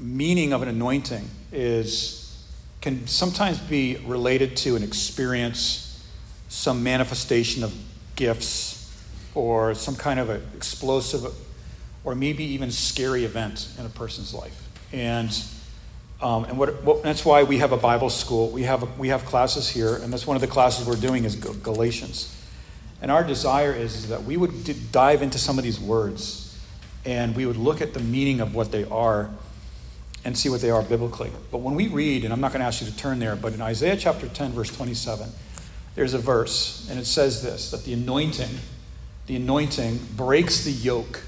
meaning of an anointing is can sometimes be related to an experience, some manifestation of gifts, or some kind of an explosive or maybe even scary event in a person's life. And, um, and what, what, that's why we have a Bible school. We have, we have classes here, and that's one of the classes we're doing is Galatians. And our desire is, is that we would d- dive into some of these words and we would look at the meaning of what they are and see what they are biblically. But when we read, and I'm not going to ask you to turn there, but in Isaiah chapter 10, verse 27, there's a verse, and it says this that the anointing, the anointing breaks the yoke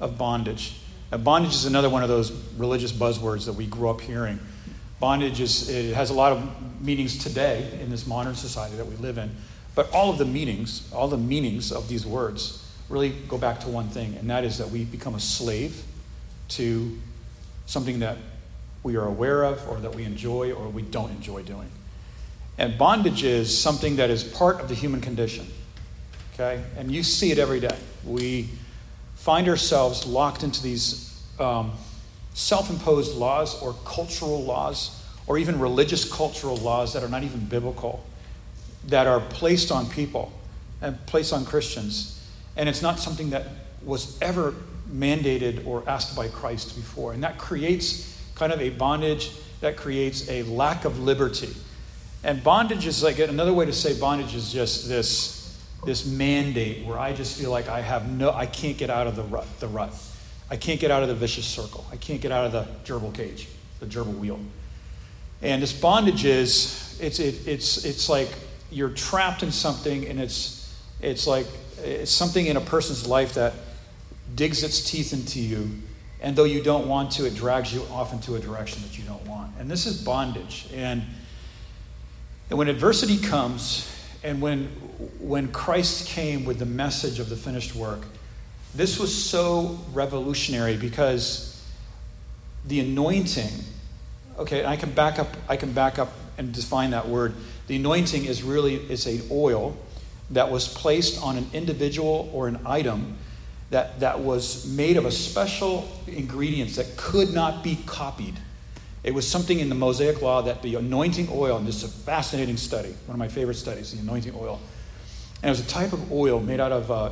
of bondage. Now, bondage is another one of those religious buzzwords that we grew up hearing. Bondage is, it has a lot of meanings today in this modern society that we live in. But all of the meanings, all the meanings of these words really go back to one thing, and that is that we become a slave to something that we are aware of or that we enjoy or we don't enjoy doing. And bondage is something that is part of the human condition. Okay? And you see it every day. We find ourselves locked into these um, self imposed laws or cultural laws or even religious cultural laws that are not even biblical that are placed on people and placed on Christians. And it's not something that was ever mandated or asked by Christ before. And that creates kind of a bondage, that creates a lack of liberty. And bondage is like another way to say bondage is just this, this mandate where I just feel like I have no, I can't get out of the rut, the rut. I can't get out of the vicious circle. I can't get out of the gerbil cage, the gerbil wheel. And this bondage is, it's, it, it's, it's like you're trapped in something and it's, it's like it's something in a person's life that digs its teeth into you. And though you don't want to, it drags you off into a direction that you don't want. And this is bondage. And, and when adversity comes, and when, when Christ came with the message of the finished work, this was so revolutionary because the anointing, okay, I can back up, I can back up and define that word. The anointing is really it's a oil that was placed on an individual or an item that, that was made of a special ingredients that could not be copied. It was something in the Mosaic Law that the anointing oil, and this is a fascinating study, one of my favorite studies, the anointing oil. And it was a type of oil made out of, uh,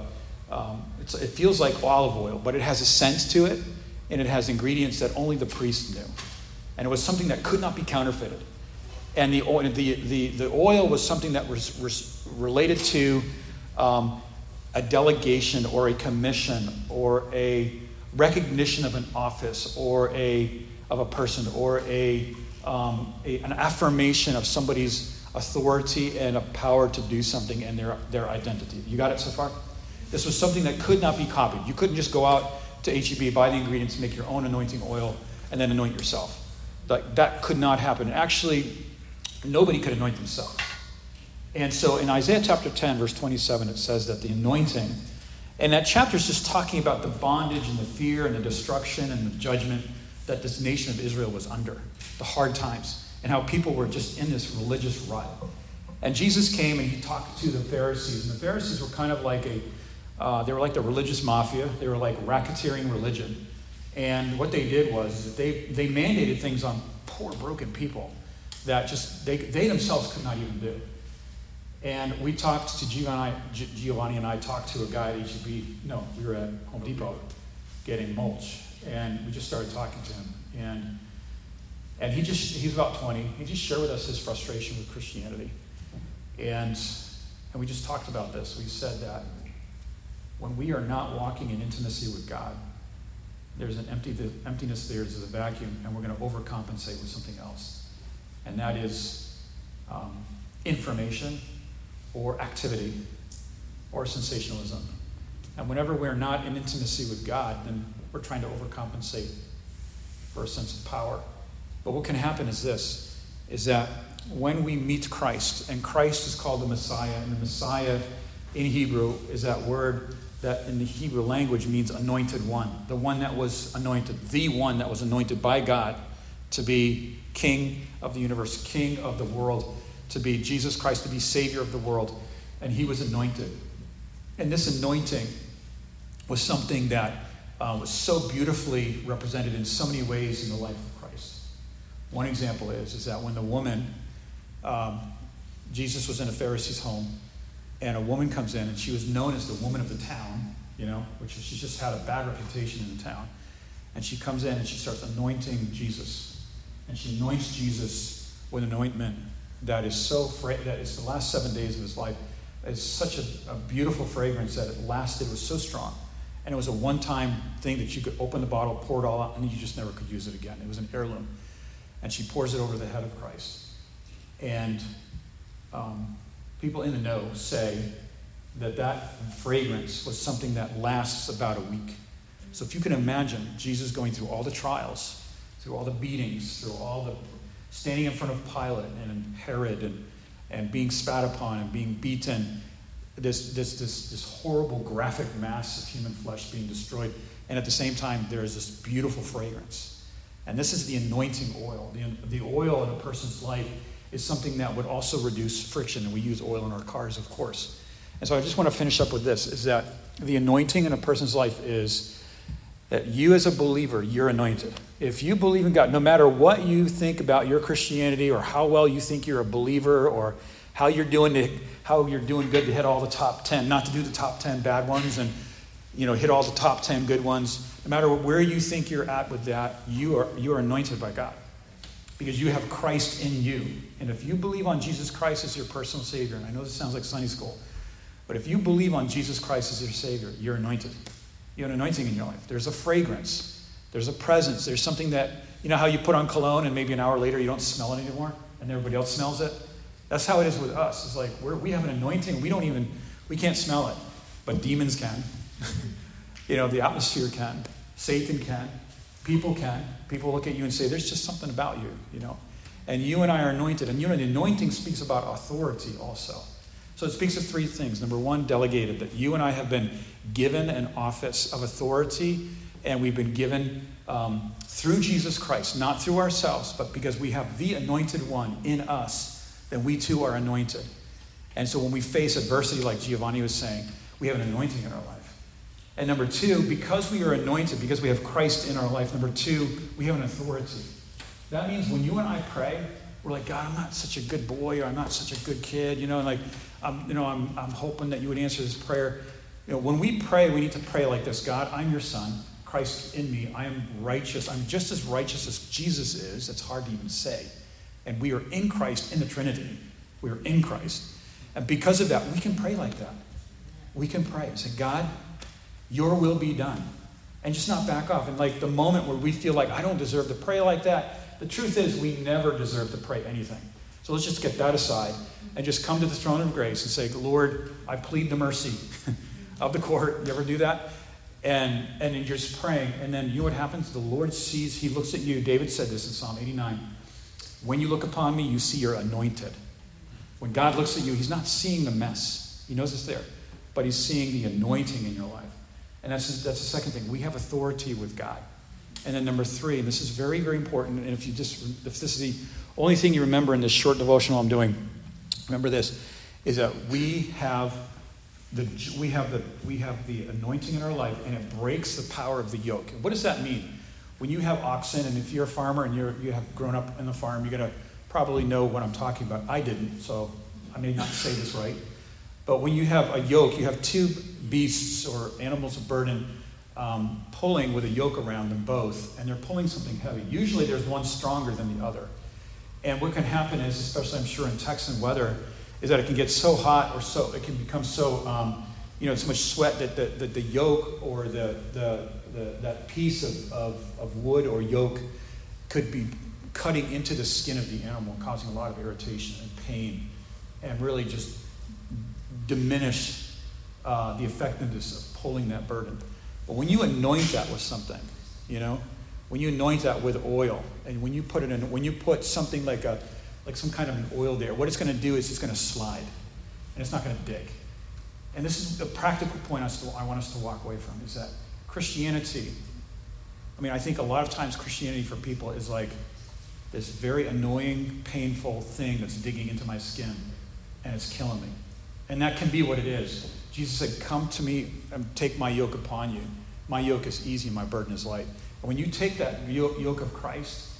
um, it feels like olive oil, but it has a scent to it, and it has ingredients that only the priest knew. And it was something that could not be counterfeited. And the, the, the, the oil was something that was, was related to um, a delegation or a commission or a recognition of an office or a, of a person or a, um, a, an affirmation of somebody's authority and a power to do something and their, their identity. You got it so far? This was something that could not be copied. You couldn't just go out to HEB, buy the ingredients, make your own anointing oil, and then anoint yourself. Like, that could not happen. Actually, nobody could anoint themselves. And so in Isaiah chapter 10, verse 27, it says that the anointing, and that chapter is just talking about the bondage and the fear and the destruction and the judgment that this nation of Israel was under, the hard times, and how people were just in this religious rut. And Jesus came and he talked to the Pharisees, and the Pharisees were kind of like a, uh, they were like the religious mafia. They were like racketeering religion. And what they did was they, they mandated things on poor, broken people that just they, they themselves could not even do. And we talked to Giovanni, Giovanni and I talked to a guy at HEB. No, we were at Home Depot getting mulch, and we just started talking to him. And and he just he's about 20. He just shared with us his frustration with Christianity. And and we just talked about this. We said that when we are not walking in intimacy with God, there's an empty, emptiness there, there's a vacuum, and we're going to overcompensate with something else. And that is um, information or activity or sensationalism. And whenever we're not in intimacy with God, then we're trying to overcompensate for a sense of power. But what can happen is this is that when we meet Christ, and Christ is called the Messiah, and the Messiah in Hebrew is that word that in the Hebrew language means anointed one, the one that was anointed, the one that was anointed by God to be king of the universe, king of the world to be Jesus Christ, to be Savior of the world. And he was anointed. And this anointing was something that uh, was so beautifully represented in so many ways in the life of Christ. One example is, is that when the woman, um, Jesus was in a Pharisee's home, and a woman comes in, and she was known as the woman of the town, you know, which is, she just had a bad reputation in the town. And she comes in and she starts anointing Jesus. And she anoints Jesus with an ointment that is so, fra- that is the last seven days of his life. It's such a, a beautiful fragrance that it lasted, it was so strong. And it was a one time thing that you could open the bottle, pour it all out, and you just never could use it again. It was an heirloom. And she pours it over the head of Christ. And um, people in the know say that that fragrance was something that lasts about a week. So if you can imagine Jesus going through all the trials, through all the beatings, through all the standing in front of Pilate and Herod and, and being spat upon and being beaten, this, this, this, this horrible graphic mass of human flesh being destroyed. And at the same time, there is this beautiful fragrance. And this is the anointing oil. The, the oil in a person's life is something that would also reduce friction. And we use oil in our cars, of course. And so I just want to finish up with this is that the anointing in a person's life is that you as a believer, you're anointed. If you believe in God, no matter what you think about your Christianity or how well you think you're a believer or how you're doing to, how you're doing good to hit all the top 10, not to do the top 10 bad ones and you know hit all the top 10 good ones. No matter where you think you're at with that, you are you are anointed by God. Because you have Christ in you. And if you believe on Jesus Christ as your personal Savior, and I know this sounds like Sunday school, but if you believe on Jesus Christ as your Savior, you're anointed. You have an anointing in your life. There's a fragrance, there's a presence, there's something that, you know how you put on cologne and maybe an hour later you don't smell it anymore and everybody else smells it? That's how it is with us. It's like we have an anointing, we don't even, we can't smell it, but demons can. you know, the atmosphere can, Satan can, people can. People look at you and say, there's just something about you, you know. And you and I are anointed. And you know, the anointing speaks about authority also. So it speaks of three things. Number one, delegated, that you and I have been given an office of authority, and we've been given um, through Jesus Christ, not through ourselves, but because we have the anointed one in us, then we too are anointed. And so when we face adversity, like Giovanni was saying, we have an anointing in our life. And number two, because we are anointed, because we have Christ in our life, number two, we have an authority. That means when you and I pray, we're like, God, I'm not such a good boy, or I'm not such a good kid, you know, and like, I'm, you know, I'm, I'm hoping that you would answer this prayer. You know, when we pray, we need to pray like this God, I'm your son, Christ in me. I am righteous. I'm just as righteous as Jesus is. That's hard to even say. And we are in Christ in the Trinity. We are in Christ. And because of that, we can pray like that. We can pray and say, God, your will be done. And just not back off. And like the moment where we feel like I don't deserve to pray like that, the truth is we never deserve to pray anything. So let's just get that aside and just come to the throne of grace and say, Lord, I plead the mercy of the court. You ever do that? And and you're just praying, and then you know what happens? The Lord sees, He looks at you. David said this in Psalm 89. When you look upon me, you see you're anointed. When God looks at you, He's not seeing the mess. He knows it's there, but He's seeing the anointing in your life. And that's that's the second thing. We have authority with God. And then number three, and this is very, very important, and if you just if this is the only thing you remember in this short devotional I'm doing, remember this, is that we have the, we, have the, we have the anointing in our life and it breaks the power of the yoke. what does that mean? When you have oxen, and if you're a farmer and you're, you have grown up in the farm, you're going to probably know what I'm talking about. I didn't, so I may not say this right. But when you have a yoke, you have two beasts or animals of burden um, pulling with a yoke around them both, and they're pulling something heavy. Usually there's one stronger than the other. And what can happen is, especially I'm sure in Texan weather, is that it can get so hot or so it can become so um, you know so much sweat that the, the, the yoke or the, the, the, that piece of, of, of wood or yoke could be cutting into the skin of the animal, causing a lot of irritation and pain, and really just diminish uh, the effectiveness of pulling that burden. But when you anoint that with something, you know, when you anoint that with oil, and when you put it in, when you put something like a like some kind of an oil there. What it's going to do is it's going to slide, and it's not going to dig. And this is a practical point I want us to walk away from is that Christianity, I mean, I think a lot of times Christianity for people is like this very annoying, painful thing that's digging into my skin and it's killing me. And that can be what it is. Jesus said, Come to me and take my yoke upon you. My yoke is easy my burden is light. And when you take that yoke of Christ,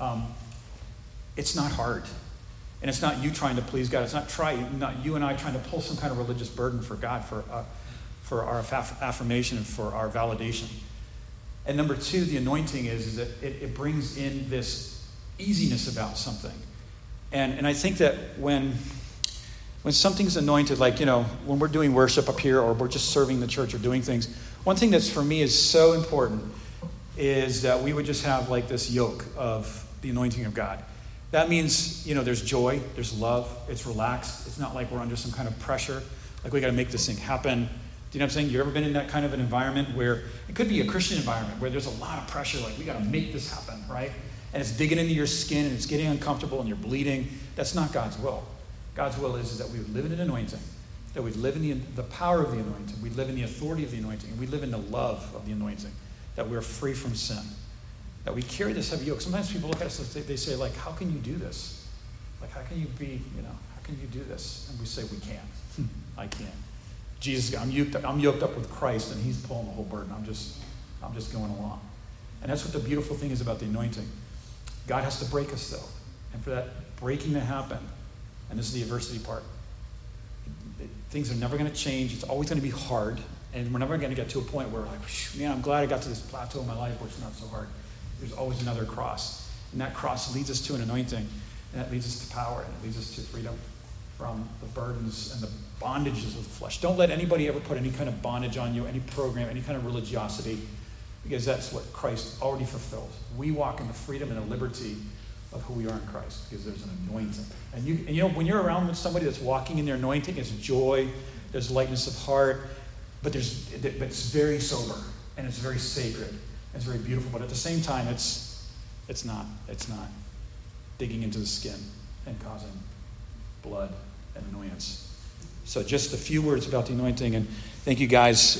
um, it's not hard. And it's not you trying to please God. It's not try, not you and I trying to pull some kind of religious burden for God, for, uh, for our affirmation and for our validation. And number two, the anointing is, is that it, it brings in this easiness about something. And, and I think that when, when something's anointed, like, you know, when we're doing worship up here or we're just serving the church or doing things, one thing that's for me is so important is that we would just have like this yoke of the anointing of God. That means, you know, there's joy, there's love, it's relaxed. It's not like we're under some kind of pressure, like we got to make this thing happen. Do you know what I'm saying? You ever been in that kind of an environment where it could be a Christian environment where there's a lot of pressure, like we got to make this happen, right? And it's digging into your skin and it's getting uncomfortable and you're bleeding. That's not God's will. God's will is, is that we would live in an anointing, that we live in the, the power of the anointing, we live in the authority of the anointing, we live in the love of the anointing, that we're free from sin that we carry this heavy yoke. Sometimes people look at us and they say, like, how can you do this? Like, how can you be, you know, how can you do this? And we say, we can. I can. Jesus, I'm yoked, up, I'm yoked up with Christ, and He's pulling the whole burden. I'm just, I'm just going along. And that's what the beautiful thing is about the anointing. God has to break us, though. And for that breaking to happen, and this is the adversity part, things are never going to change. It's always going to be hard. And we're never going to get to a point where, like, man, I'm glad I got to this plateau in my life where it's not so hard there's always another cross. And that cross leads us to an anointing, and that leads us to power, and it leads us to freedom from the burdens and the bondages of the flesh. Don't let anybody ever put any kind of bondage on you, any program, any kind of religiosity, because that's what Christ already fulfilled. We walk in the freedom and the liberty of who we are in Christ because there's an anointing. And you, and you know, when you're around with somebody that's walking in their anointing, it's joy, there's lightness of heart, but there's, but it's very sober and it's very sacred it's very beautiful, but at the same time, it's, it's not. It's not digging into the skin and causing blood and annoyance. So, just a few words about the anointing, and thank you guys.